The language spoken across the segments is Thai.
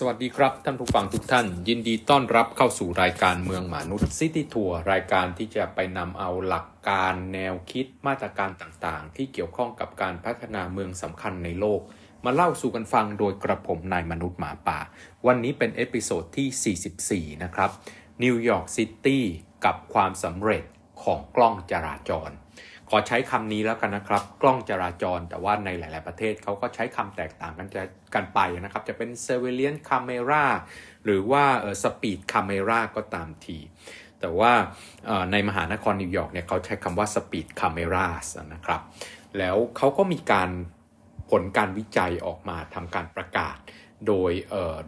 สวัสดีครับ ท่านผู้ฟังทุกท่าน ยินดีต้อนรับเข้าสู่รายการเมือง-หมา-นุด City Tour รายการที่จะไปนำเอาหลักการแนวคิดมาตรการต่างๆ ที่เกี่ยวข้องกับการพัฒนาเมืองสำคัญในโลก มาเล่าสู่กันฟังโดยกระผมนายมนุษย์หมาป่า วันนี้เป็น episode ที่ 44 นะครับ New York City กับความสำเร็จของกล้องจราจร ขอใช้คำนี้แล้วกันนะครับ กล้องจราจร แต่ว่าในหลาย ๆประเทศเขาก็ใช้คำแตกต่างกันจะกันไปนะครับ จะเป็น surveillance camera หรือว่า speed camera ก็ตามที แต่ว่าในมหานครนิวยอร์กเนี่ยเขาใช้คำว่า speed cameras นะครับ แล้วเขาก็มีการผลการวิจัยออกมาทำการประกาศโดย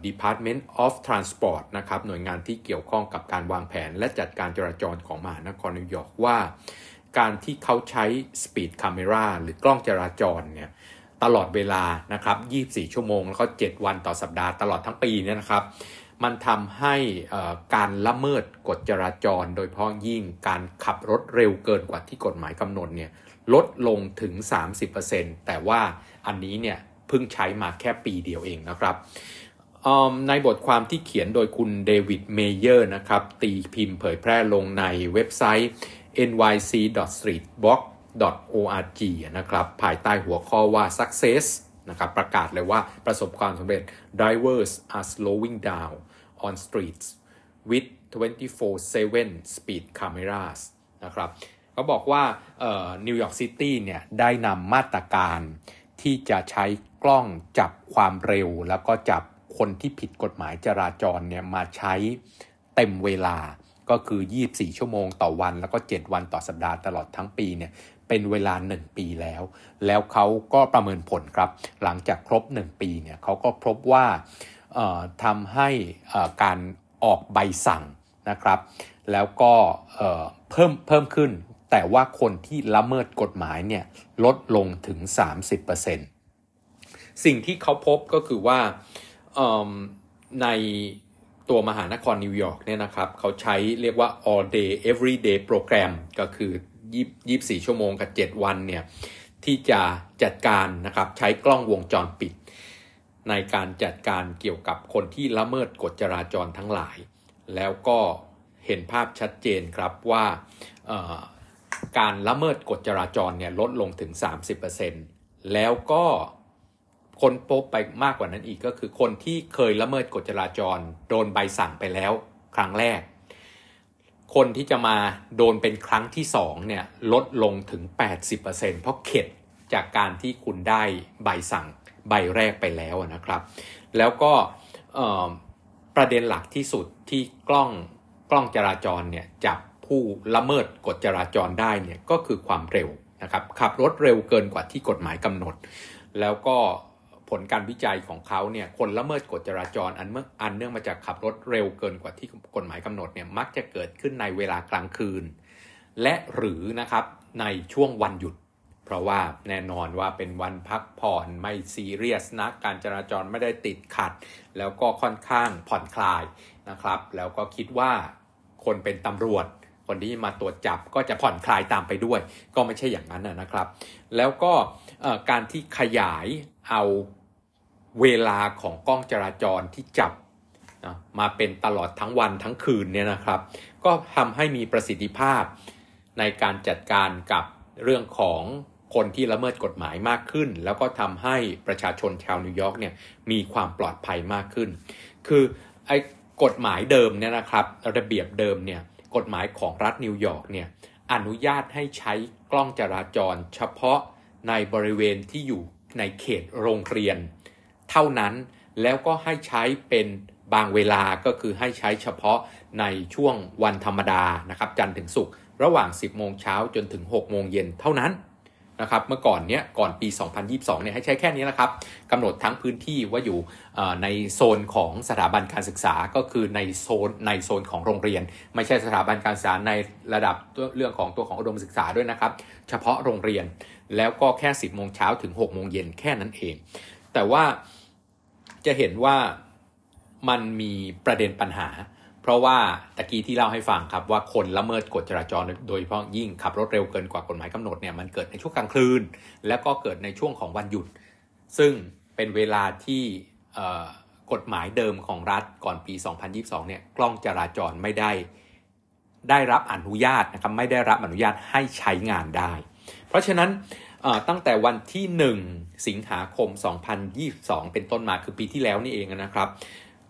Department of Transport นะครับ หน่วยงานที่เกี่ยวข้องกับการวางแผนและจัดการจราจรของมหานครนิวยอร์กว่า การที่เขาใช้ Speed Camera หรือกล้องจราจรเนี่ยตลอดเวลานะครับ 24 ชั่วโมง แล้วก็ 7 วันต่อสัปดาห์ตลอดทั้งปีเนี่ยนะครับ มันทำให้การละเมิดกฎจราจร โดยเฉพาะยิ่งการขับรถเร็วเกินกว่าที่กฎหมายกำหนดเนี่ยลดลงถึง 30%แต่ว่าอันนี้เนี่ยเพิ่งใช้มาแค่ปีเดียวเองนะครับในบทความที่เขียนโดยคุณ David Meyer นะครับ ตีพิมพ์เผยแพร่ลงในเว็บไซต์ nyc.streetsblog.org นะครับภายใต้หัวข้อว่า success นะครับประกาศเลยว่าประสบความสำเร็จ drivers are slowing down on streets with 24/7 speed cameras นะครับเขาบอกว่านิวยอร์กซิตี้เนี่ยได้นำมาตรการที่จะใช้กล้องจับความเร็ว แล้วก็จับคนที่ผิดกฎหมายจราจรเนี่ยมาใช้เต็มเวลา ก็คือ 24 ชั่วโมงต่อวัน แล้วก็ 7 วันต่อสัปดาห์ตลอดทั้งปีเนี่ยเป็นเวลา 1 ปีแล้ว แล้วเขาก็ประเมินผลครับ หลังจากครบ 1 ปีเนี่ยเขาก็พบว่าทำให้การออกใบสั่งนะครับ แล้วก็เพิ่มเพิ่มขึ้น แต่ว่าคนที่ละเมิดกฎหมายเนี่ยลดลงถึง 30%สิ่งที่เขาพบก็คือว่าใน ตัวมหานครนิวยอร์กเนี่ยนะครับเขาใช้เรียกว่า all day every day program ก็คือ 24 ชั่วโมงกับ 7 วันเนี่ยที่จะจัดการนะครับใช้กล้องวงจรปิด ในการจัดการเกี่ยวกับคนที่ละเมิดกฎจราจรทั้งหลาย แล้วก็เห็นภาพชัดเจนครับว่าการละเมิดกฎจราจรเนี่ยลดลงถึง 30%แล้วก็ คนพบไปมากกว่านั้นอีกก็คือคนที่เคยละเมิดกฎจราจร โดนใบสั่งไปแล้วครั้งแรก คนที่จะมาโดนเป็นครั้งที่สองเนี่ยลดลงถึง 80%เพราะเข็ดจากการที่คุณได้ใบสั่งใบแรกไปแล้วนะครับ แล้วก็ประเด็นหลักที่สุดที่กล้องกล้องจราจรเนี่ยจับผู้ละเมิดกฎจราจรได้เนี่ยก็คือความเร็วนะครับขับรถเร็วเกินกว่าที่กฎหมายกำหนด แล้วก็ ผลการวิจัยของเขาเนี่ยคนละเมิดกฎจราจรอันเมื่ออันเนื่องมาจากขับรถเร็วเกินกว่าที่กฎหมายกำหนดเนี่ยมักจะเกิดขึ้นในเวลากลางคืน และหรือนะครับในช่วงวันหยุด เพราะว่าแน่นอนว่าเป็นวันพักผ่อนไม่ซีเรียสนะการจราจรไม่ได้ติดขัด แล้วก็ค่อนข้างผ่อนคลายนะครับ แล้วก็คิดว่าคนเป็นตำรวจคนที่มาตรวจจับก็จะผ่อนคลายตามไปด้วย ก็ไม่ใช่อย่างนั้นนะครับ แล้วก็การที่ขยายเอา เวลาของกล้องจราจรที่จับนะมาเป็นตลอดทั้งวันทั้งคืนเนี่ยนะครับ ก็ทำให้มีประสิทธิภาพในการจัดการกับเรื่องของคนที่ละเมิดกฎหมายมากขึ้น แล้วก็ทำให้ประชาชนชาวนิวยอร์กเนี่ยมีความปลอดภัยมากขึ้น คือไอ้กฎหมายเดิมเนี่ยนะครับระเบียบเดิมเนี่ยกฎหมายของรัฐนิวยอร์กเนี่ยอนุญาตให้ใช้กล้องจราจร เฉพาะในบริเวณที่อยู่ในเขตโรงเรียน เท่านั้น แล้วก็ให้ใช้เป็นบางเวลาก็คือให้ใช้เฉพาะในช่วงวันธรรมดานะครับจันทร์ถึงศุกร์ระหว่าง 10 โมงเช้าจนถึง 6 โมงเย็นเท่านั้นนะครับเมื่อก่อนเนี้ยก่อนปี 2022 เนี่ยให้ใช้แค่นี้นะครับกำหนดทั้งพื้นที่ว่าอยู่ในโซนของสถาบันการศึกษาก็คือในโซนในโซนของโรงเรียน ไม่ใช่สถาบันการศึกษาในระดับเรื่องของตัวของอุดมศึกษาด้วยนะครับ เฉพาะโรงเรียนแล้วก็แค่ 10 โมงเช้าถึง 6 โมงเย็นแค่นั้นเอง แต่ว่า จะเห็นว่ามันมีประเด็นปัญหา เพราะว่าตะกี้ที่เล่าให้ฟังครับว่าคนละเมิดกฎจราจรโดยเฉพาะยิ่งขับรถเร็วเกินกว่ากฎหมายกำหนดเนี่ยมันเกิดในช่วงกลางคืน แล้วก็เกิดในช่วงของวันหยุด ซึ่งเป็นเวลาที่กฎหมายเดิมของรัฐก่อนปี 2022 เนี่ยกล้องจราจรไม่ได้ได้รับอนุญาตนะครับไม่ได้รับอนุญาตให้ใช้งานได้ เพราะฉะนั้น ตั้งแต่วันที่ 1 สิงหาคม 2022 เป็นต้นมาคือปีที่แล้วนี่เองนะครับ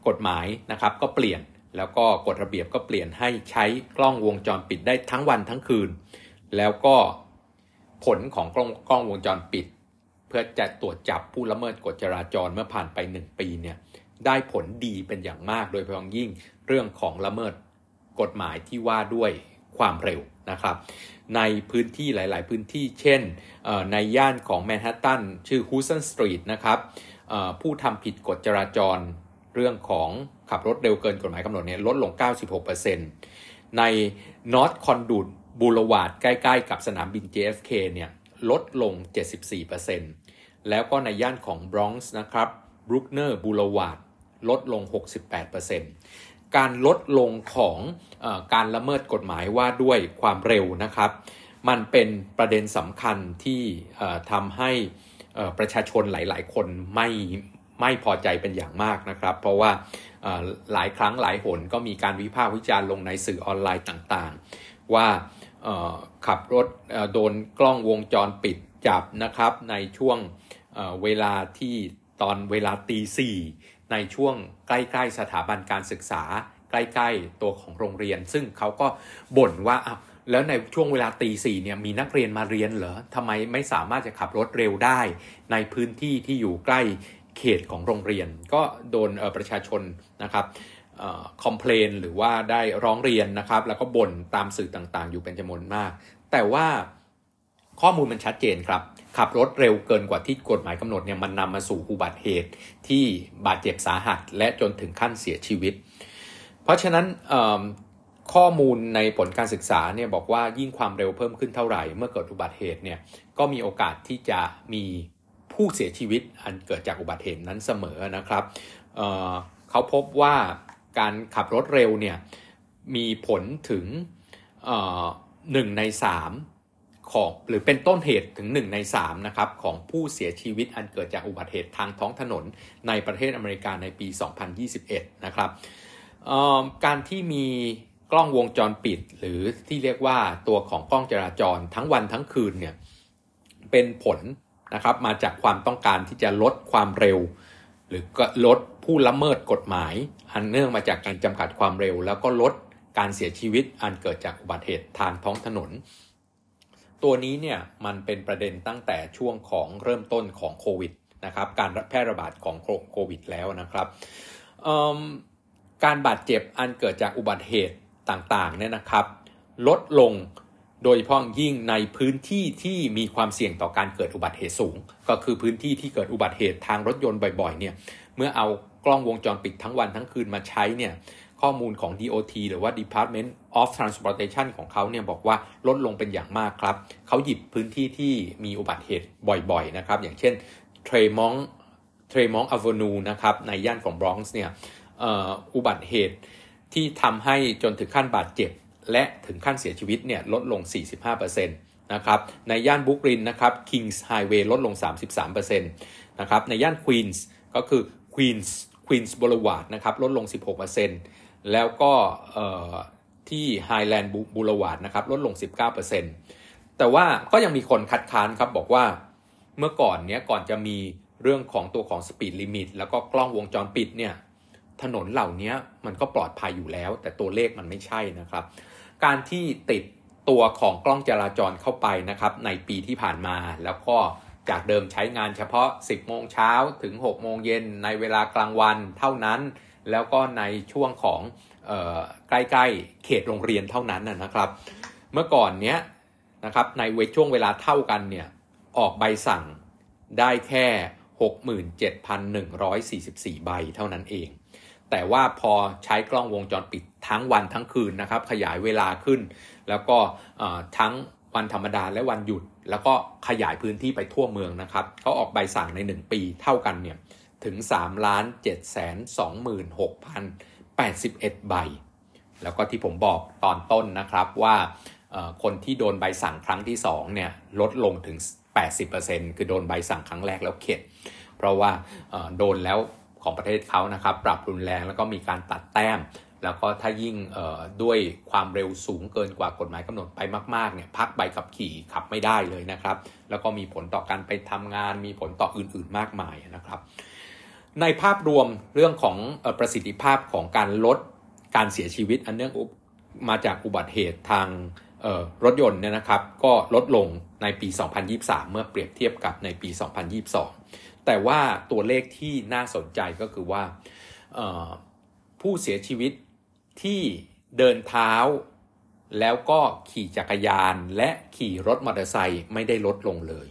กฎหมายนะครับก็เปลี่ยนแล้วก็กฎระเบียบก็เปลี่ยนให้ใช้กล้องวงจรปิดได้ทั้งวันทั้งคืน แล้วก็ผลของกล้องกล้องวงจรปิด เพื่อจะตรวจจับผู้ละเมิดกฎจราจรเมื่อผ่านไป 1 ปีเนี่ยได้ผลดีเป็นอย่างมากโดยเฉพาะยิ่งเรื่องของละเมิดกฎหมายที่ว่าด้วย ความเร็วนะครับในพื้นที่หลาย ๆ พื้นที่เช่นในย่านของแมนฮัตตันชื่อฮูสันสตรีทนะครับผู้ทำผิดกฎจราจรเรื่องของขับรถเร็วเกินกฎหมายกำหนดเนี่ยลดลง 96%ใน North Conduit Boulevard ใกล้ ๆ กับสนามบิน JFK เนี่ยลดลง 74%แล้วก็ในย่านของบรอนซ์นะครับ Bruckner Boulevard ลดลง 68% การลดลงของอการละเมิดกฎหมายว่าด้วยความเร็วนะครับ มันเป็นประเด็นสำคัญที่ทำให้ประชาชนหลาย ๆ คนไม่ไม่พอใจเป็นอย่างมากนะครับ เพราะว่าหลายครั้งหลายหนก็มีการวิพากษ์วิจารณ์ลงในสื่อออนไลน์ต่างๆ ว่าขับรถโดนกล้องวงจรปิดจับนะครับในช่วงเวลาที่ตอนเวลาตีสี่ ในช่วงใกล้ๆสถาบันการศึกษา ใกล้ๆตัวของโรงเรียน ซึ่งเขาก็บ่นว่าแล้วในช่วงเวลาตีสี่เนี่ยมีนักเรียนมาเรียนเหรอทำไมไม่สามารถจะขับรถเร็วได้ ในพื้นที่ที่อยู่ใกล้เขตของโรงเรียน ก็โดนประชาชนนะครับคอมเพลนหรือว่าได้ร้องเรียนนะครับ แล้วก็บ่นตามสื่อต่างๆ อยู่เป็นจำนวนมาก แต่ว่า ข้อมูลมันชัดเจนครับ ขับรถเร็วเกินกว่าที่กฎหมายกำหนดเนี่ยมันนำมาสู่อุบัติเหตุ ที่บาดเจ็บสาหัส และจนถึงขั้นเสียชีวิต เพราะฉะนั้นข้อมูลในผลการศึกษาเนี่ยบอกว่ายิ่งความเร็วเพิ่มขึ้นเท่าไหร่ เมื่อเกิดอุบัติเหตุเนี่ยก็มีโอกาสที่จะมีผู้เสียชีวิตอันเกิดจากอุบัติเหตุนั้นเสมอนะครับเเขาพบว่าการขับรถเร็วเนี่ยมีผลถึงหนึ่งในสาม ของหรือเป็นต้นเหตุถึง 1 ใน3นะครับของผู้เสียชีวิตอันเกิดจากอุบัติเหตุทางท้องถนนในประเทศอเมริกาในปี 2021 นะครับการที่มีกล้องวงจรปิด หรือที่เรียกว่าตัวของกล้องจราจรทั้งวันทั้งคืนเนี่ยเป็นผลนะครับมาจากความต้องการที่จะลดความเร็ว หรือก็ลดผู้ละเมิดกฎหมาย อันเนื่องมาจากการจำกัดความเร็ว แล้วก็ลดการเสียชีวิตอันเกิดจากอุบัติเหตุทางท้องถนน ตัวนี้เนี่ยมันเป็นประเด็นตั้งแต่ช่วงของเริ่มต้นของโควิดนะครับการแพร่ระบาดของโควิดแล้วนะครับการบาดเจ็บอันเกิดจากอุบัติเหตุต่างๆเนี่ยนะครับ ลดลงโดยเฉพาะยิ่งในพื้นที่ที่มีความเสี่ยงต่อการเกิดอุบัติเหตุสูง ก็คือพื้นที่ที่เกิดอุบัติเหตุทางรถยนต์บ่อยๆเนี่ยเมื่อเอากล้องวงจรปิดทั้งวันทั้งคืนมาใช้เนี่ย ข้อมูลของ DOT หรือว่า Department of Transportation ของเขาเนี่ยบอกว่าลดลงเป็นอย่างมากครับ เขาหยิบพื้นที่ที่มีอุบัติเหตุบ่อยๆนะครับ อย่างเช่นเทรมองเทรมองอเวนูนะครับในย่านของบรอนซ์เนี่ยอุบัติเหตุที่ทำให้จนถึงขั้นบาดเจ็บ และถึงขั้นเสียชีวิตเนี่ยลดลง 45%นะครับในย่านบุกรินนะครับ Kings Highway ลดลง 33%นะครับในย่านควีนส์ก็คือ Queens Queens Boulevard นะครับลดลง 16% แล้วก็ที่ Highland Boulevard นะครับลดลง 19%แต่ว่าก็ยังมีคนคัดค้านครับบอกว่าเมื่อก่อนเนี้ยก่อนจะมีเรื่องของตัวของ speed limit แล้วก็กล้องวงจรปิดเนี่ยถนนเหล่านี้มันก็ปลอดภัยอยู่แล้ว แต่ตัวเลขมันไม่ใช่นะครับ การที่ติดตัวของกล้องจราจรเข้าไปนะครับในปีที่ผ่านมาแล้วก็จากเดิมใช้งานเฉพาะ 10 โมงเช้าถึง 6 โมงเย็นในเวลากลางวันเท่านั้น แล้วก็ในช่วงของใกล้ๆเขตโรงเรียนเท่านั้นนะครับ เมื่อก่อนเนี้ยนะครับในเวช่วงเวลาเท่ากันเนี่ยออกใบสั่งได้แค่ 67,144 ใบเท่านั้นเอง แต่ว่าพอใช้กล้องวงจรปิดทั้งวันทั้งคืนนะครับ ขยายเวลาขึ้น แล้วก็ทั้งวันธรรมดาและวันหยุด แล้วก็ขยายพื้นที่ไปทั่วเมืองนะครับเขาออกใบสั่งใน 1 ปีเท่ากันเนี่ย ถึง3ล้าน7 2 6 0 81 ใบ แล้วก็ที่ผมบอกตอนต้นนะครับว่าคนที่โดนใบสั่งครั้งที่2เนี่ยลดลงถึง 80%คือโดนใบสั่งครั้งแรกแล้วเข็ด เพราะว่าโดนแล้วของประเทศเขานะครับ ปรับรุนแรงแล้วก็มีการตัดแต้ม แล้วก็ถ้ายิ่งด้วยความเร็วสูงเกินกว่ากฎหมายกำหนดไปมากๆเนี่ยพักใบขับขี่ขับไม่ได้เลยนะครับ แล้วก็มีผลต่อการไปทำงานมีผลต่ออื่นๆมากมายนะครับ ในภาพรวมเรื่องของประสิทธิภาพของการลดการเสียชีวิต อันเนื่องมาจากอุบัติเหตุทางรถยนต์เนี่ยนะครับ ก็ลดลงในปี 2023 เมื่อเปรียบเทียบกับในปี 2022 แต่ว่าตัวเลขที่น่าสนใจก็คือว่าผู้เสียชีวิตที่เดินเท้า แล้วก็ขี่จักรยานและขี่รถมอเตอร์ไซค์ไม่ได้ลดลงเลย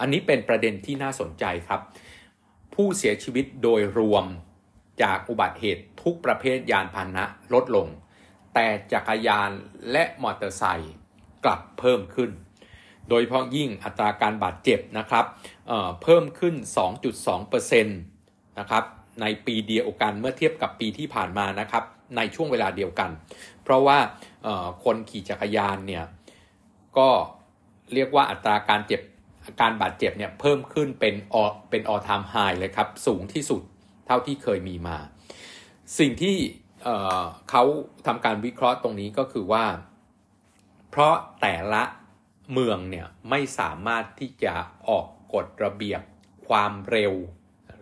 อันนี้เป็นประเด็นที่น่าสนใจครับ ผู้เสียชีวิตโดยรวมจากอุบัติเหตุทุกประเภทยานพาหนะลดลง แต่จักรยานและมอเตอร์ไซค์กลับเพิ่มขึ้น โดยเฉพาะยิ่งอัตราการบาดเจ็บนะครับเเพิ่มขึ้น 2.2%นะครับในปีเดียวกันเมื่อเทียบกับปีที่ผ่านมานะครับในช่วงเวลาเดียวกัน เพราะว่าคนขี่จักรยานเนี่ยก็เรียกว่าอัตราการเจ็บ การบาดเจ็บเนี่ยเพิ่มขึ้นเป็นอเป็นออทามไฮเลยครับ สูงที่สุดเท่าที่เคยมีมา สิ่งที่เขาทำการวิเคราะห์ตรงนี้ก็คือว่า เพราะแต่ละเมืองเนี่ยไม่สามารถที่จะออกกฎระเบียบความเร็ว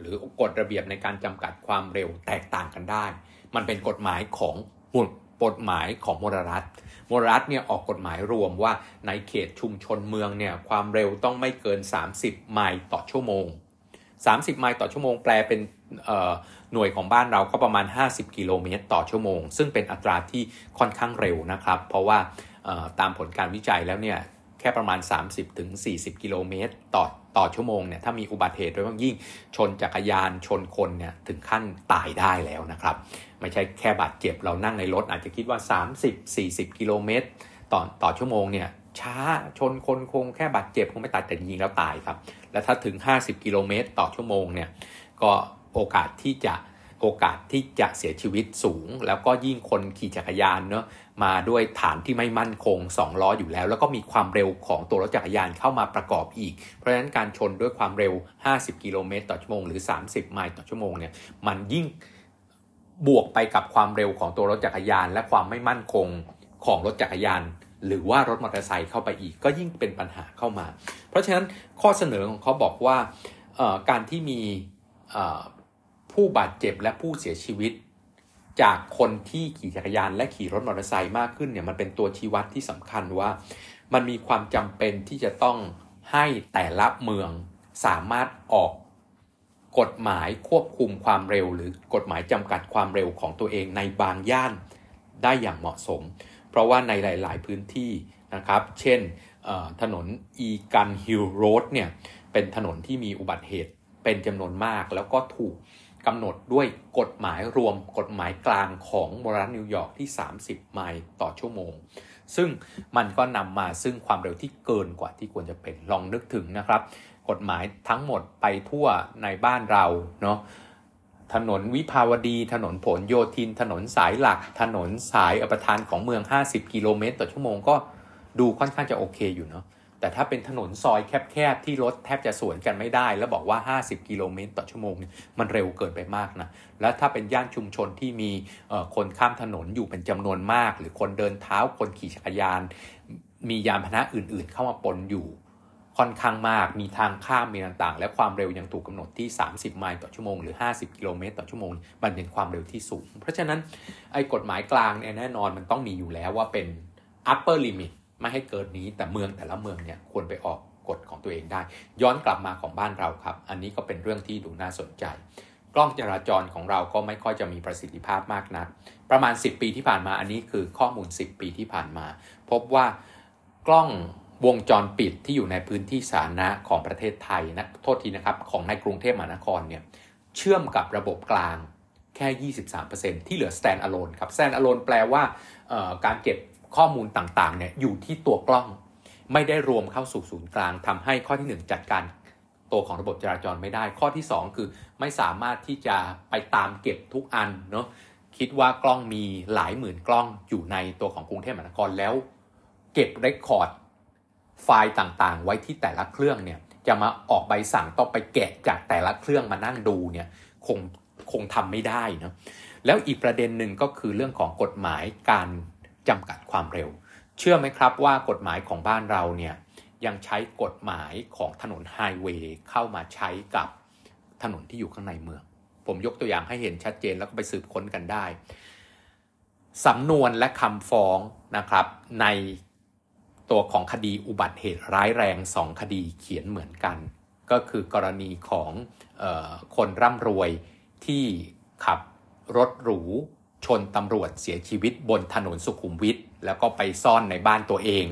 หรือกฎระเบียบในการจำกัดความเร็วแตกต่างกันได้ มันเป็นกฎหมายของ กฎหมายของมลรัฐมลรัฐเนี่ยออกกฎหมายรวมว่าในเขตชุมชนเมืองเนี่ยความเร็วต้องไม่เกิน 30 ไมล์ต่อชั่วโมง 30 ไมล์ต่อชั่วโมงแปลเป็นหน่วยของบ้านเราก็ประมาณ 50 กิโลเมตรต่อชั่วโมง ซึ่งเป็นอัตราที่ค่อนข้างเร็วนะครับ เพราะว่าตามผลการวิจัยแล้วเนี่ยแค่ประมาณ 30-40 กิโลเมตรต่อต่อชั่วโมงเนี่ยถ้ามีอุบัติเหตุโดยเฉพาะยิ่งชนจักรยานชนคนเนี่ยถึงขั้นตายได้แล้วนะครับ ไม่ใช่แค่บาดเจ็บเรานั่งในรถอาจจะคิดว่า 30-40 กิโลเมตรต่อต่อชั่วโมงเนี่ยช้าชนคนคงแค่บาดเจ็บคงไม่ตายแต่จริงแล้วตายครับ และถ้าถึง 50 กิโลเมตรต่อชั่วโมงเนี่ยก็โอกาสที่จะโอกาสที่จะเสียชีวิตสูง แล้วก็ยิ่งคนขี่จักรยานเนาะมาด้วยฐานที่ไม่มั่นคง2ล้ออยู่แล้ว แล้วก็มีความเร็วของตัวรถจักรยานเข้ามาประกอบอีก เพราะฉะนั้นการชนด้วยความเร็ว 50 กิโลเมตรต่อชั่วโมงหรือ 30 ไมล์ต่อชั่วโมงเนี่ยมันยิ่ง บวกไปกับความเร็วของตัวรถจักรยาน และความไม่มั่นคงของรถจักรยาน หรือว่ารถมอเตอร์ไซค์เข้าไปอีก ก็ยิ่งเป็นปัญหาเข้ามา เพราะฉะนั้นข้อเสนอของเขาบอกว่าการที่มีผู้บาดเจ็บและผู้เสียชีวิต จากคนที่ขี่จักรยาน และขี่รถมอเตอร์ไซค์มากขึ้นเนี่ยมันเป็นตัวชี้วัดที่สำคัญว่า มันมีความจำเป็นที่จะต้องให้แต่ละเมืองสามารถออก กฎหมายควบคุมความเร็ว หรือกฎหมายจำกัดความเร็วของตัวเองในบางย่านได้อย่างเหมาะสม เพราะว่าในหลาย ๆ พื้นที่นะครับ เช่นถนนอีกันฮิลโรดเนี่ยเป็นถนนที่มีอุบัติเหตุเป็นจำนวนมาก แล้วก็ถูกกำหนดด้วยกฎหมายรวมกฎหมายกลางของมรัฐนิวยอร์กที่ 30 ไมล์ต่อชั่วโมง ซึ่งมันก็นำมาซึ่งความเร็วที่เกินกว่าที่ควรจะเป็นลองนึกถึงนะครับ กฎหมายทั้งหมดไปทั่วในบ้านเราเนาะถนนวิภาวดี ถนนผลโยธิน ถนนสายหลัก ถนนสายอภิธานของเมือง 50 กิโลเมตรต่อชั่วโมงก็ดูค่อนข้างจะโอเคอยู่เนาะแต่ถ้าเป็นถนนซอยแคบๆที่รถแทบจะสวนกันไม่ได้ แล้วบอกว่า 50 กิโลเมตรต่อชั่วโมงมันเร็วเกินไปมากนะแล้วถ้าเป็นย่านชุมชนที่มีคนข้ามถนนอยู่เป็นจำนวนมาก หรือคนเดินเท้าคนขี่จักรยาน มียานพาหนะอื่นๆ เข้ามาปนอยู่ ค่อนข้างมาก มีทางข้ามมีต่างๆ และความเร็วยังถูกกาหนดที่ 30 ไมล์ต่อชั่วโมง หรือ 50 กิโลเมตรต่อชั่วโมง มันเป็นความเร็วที่สูง เพราะฉะนั้นไอ้กฎหมายกลางเนี่ยแน่นอนมันต้องมีอยู่แล้วว่าเป็น upper limit ไม่ให้เกินนี้ แต่เมืองแต่ละเมืองเนี่ยควรไปออกกฎของตัวเองได้ ย้อนกลับมาของบ้านเราครับ อันนี้ก็เป็นเรื่องที่ดูน่าสนใจ กล้องจราจรของเราก็ไม่ค่อยจะมีประสิทธิภาพมากนัก ประมาณ 10 ปีที่ผ่านมา อันนี้คือข้อมูล 10 ปีที่ผ่านมา พบว่ากล้อง วงจรปิดที่อยู่ในพื้นที่สาธารณะของประเทศไทยนะโทษทีนะครับ ของในกรุงเทพมหานครเนี่ยเชื่อมกับระบบกลางแค่ 23%ที่เหลือ stand alone ครับ stand alone แปลว่าการเก็บข้อมูลต่างๆเนี่ยอยู่ที่ตัวกล้อง ไม่ได้รวมเข้าสู่ศูนย์กลางทำให้ข้อที่ 1 จัดการตัวของระบบจราจรไม่ได้ ข้อที่ 2 คือไม่สามารถที่จะไปตามเก็บทุกอันเนาะคิดว่ากล้องมีหลายหมื่นกล้องอยู่ในตัวของกรุงเทพมหานครแล้ว เก็บเรคคอร์ด ไฟล์ต่างๆ ไว้ที่แต่ละเครื่องเนี่ยจะมาออกใบสั่งต้องไปแกะจากแต่ละเครื่องมานั่งดูเนี่ยคงคงทำไม่ได้นะแล้วอีกประเด็นหนึ่งก็คือเรื่องของกฎหมายการจำกัดความเร็ว เชื่อไหมครับว่ากฎหมายของบ้านเราเนี่ยยังใช้กฎหมายของถนนไฮเวย์เข้ามาใช้กับถนนที่อยู่ข้างในเมือง ผมยกตัวอย่างให้เห็นชัดเจนแล้วก็ไปสืบค้นกันได้สำนวนและคำฟ้องนะครับใน ตัวของคดีอุบัติเหตุร้ายแรงสองคดีเขียนเหมือนกัน ก็คือกรณีของออคนร่ำรวยที่ขับรถหรูชนตำรวจเสียชีวิตบนถนนสุขุมวิทแล้วก็ไปซ่อนในบ้านตัวเอง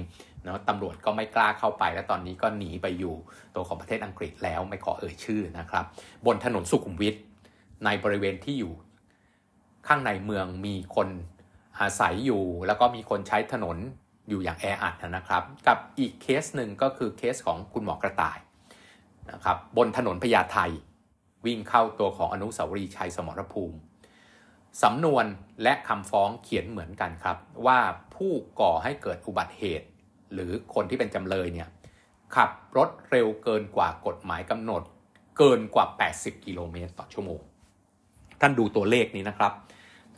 เนาะตำรวจก็ไม่กล้าเข้าไป และตอนนี้ก็หนีไปอยู่ตัวของประเทศอังกฤษแล้วไม่ขอเอ่ยชื่อนะครับ บนถนนสุขุมวิทในบริเวณที่อยู่ ข้างในเมืองมีคนอาศัยอยู่ แล้วก็มีคนใช้ถนน อยู่อย่างแออัดนะครับ กับอีกเคสหนึ่งก็คือเคสของคุณหมอกระต่ายนะครับบนถนนพญาไทวิ่งเข้าตัวของอนุสาวรีย์ชัยสมรภูมิสำนวนและคำฟ้องเขียนเหมือนกันครับ ว่าผู้ก่อให้เกิดอุบัติเหตุ หรือคนที่เป็นจำเลยเนี่ยขับรถเร็วเกินกว่ากฎหมายกำหนด เกินกว่า 80 กิโลเมตรต่อชั่วโมง ท่านดูตัวเลขนี้นะครับ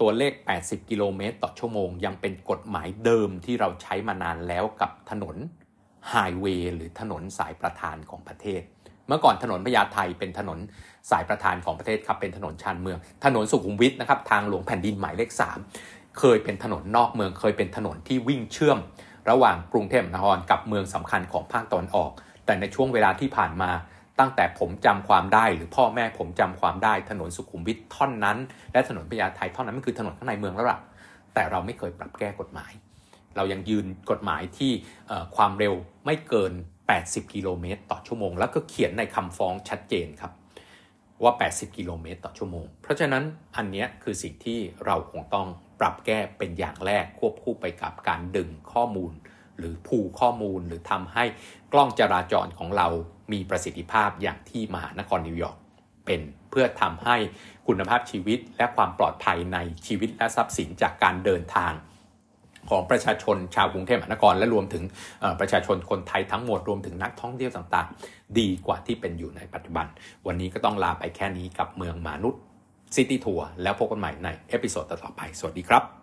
ตัวเลข 80 กิโลเมตรต่อชั่วโมง ยังเป็นกฎหมายเดิมที่เราใช้มานานแล้วกับถนนไฮเวย์หรือถนนสายประธานของประเทศ เมื่อก่อนถนนพญาไทเป็นถนนสายประธานของประเทศครับเป็นถนนชานเมือง ถนนสุขุมวิทนะครับทางหลวงแผ่นดินหมายเลข 3 เคยเป็นถนนนอกเมือง เคยเป็นถนนที่วิ่งเชื่อม ระหว่างกรุงเทพมหานครกับเมืองสำคัญของภาคตะวันออก แต่ในช่วงเวลาที่ผ่านมา ตั้งแต่ผมจำความได้หรือพ่อแม่ผมจำความได้ถนนสุขุมวิทท่อนนั้น และถนนพญาไทท่อนนั้นมันคือถนนข้างในเมืองแล้วล่ะแต่เราไม่เคยปรับแก้กฎหมาย เรายังยืนกฎหมายที่ความเร็วไม่เกิน 80 กิโลเมตรต่อชั่วโมง แล้วก็เขียนในคำฟ้องชัดเจนครับว่า 80 กิโลเมตรต่อชั่วโมง เพราะฉะนั้นอันนี้คือสิ่งที่เราคงต้องปรับแก้เป็นอย่างแรกควบคู่ไปกับการดึงข้อมูล หรือผูกข้อมูลหรือทำให้กล้องจราจรของเรา มีประสิทธิภาพอย่างที่มหานครนิวยอร์กเป็นเพื่อทำให้คุณภาพชีวิตและความปลอดภัยในชีวิตและทรัพย์สินจากการเดินทางของประชาชนชาวกรุงเทพมหานครและรวมถึงประชาชนคนไทยทั้งหมดรวมถึงนักท่องเที่ยวต่างๆ ดีกว่าที่เป็นอยู่ในปัจจุบัน วันนี้ก็ต้องลาไปแค่นี้กับเมืองหมานุด City Tour แล้วพบกันใหม่ใน episode ต่อไป สวัสดีครับ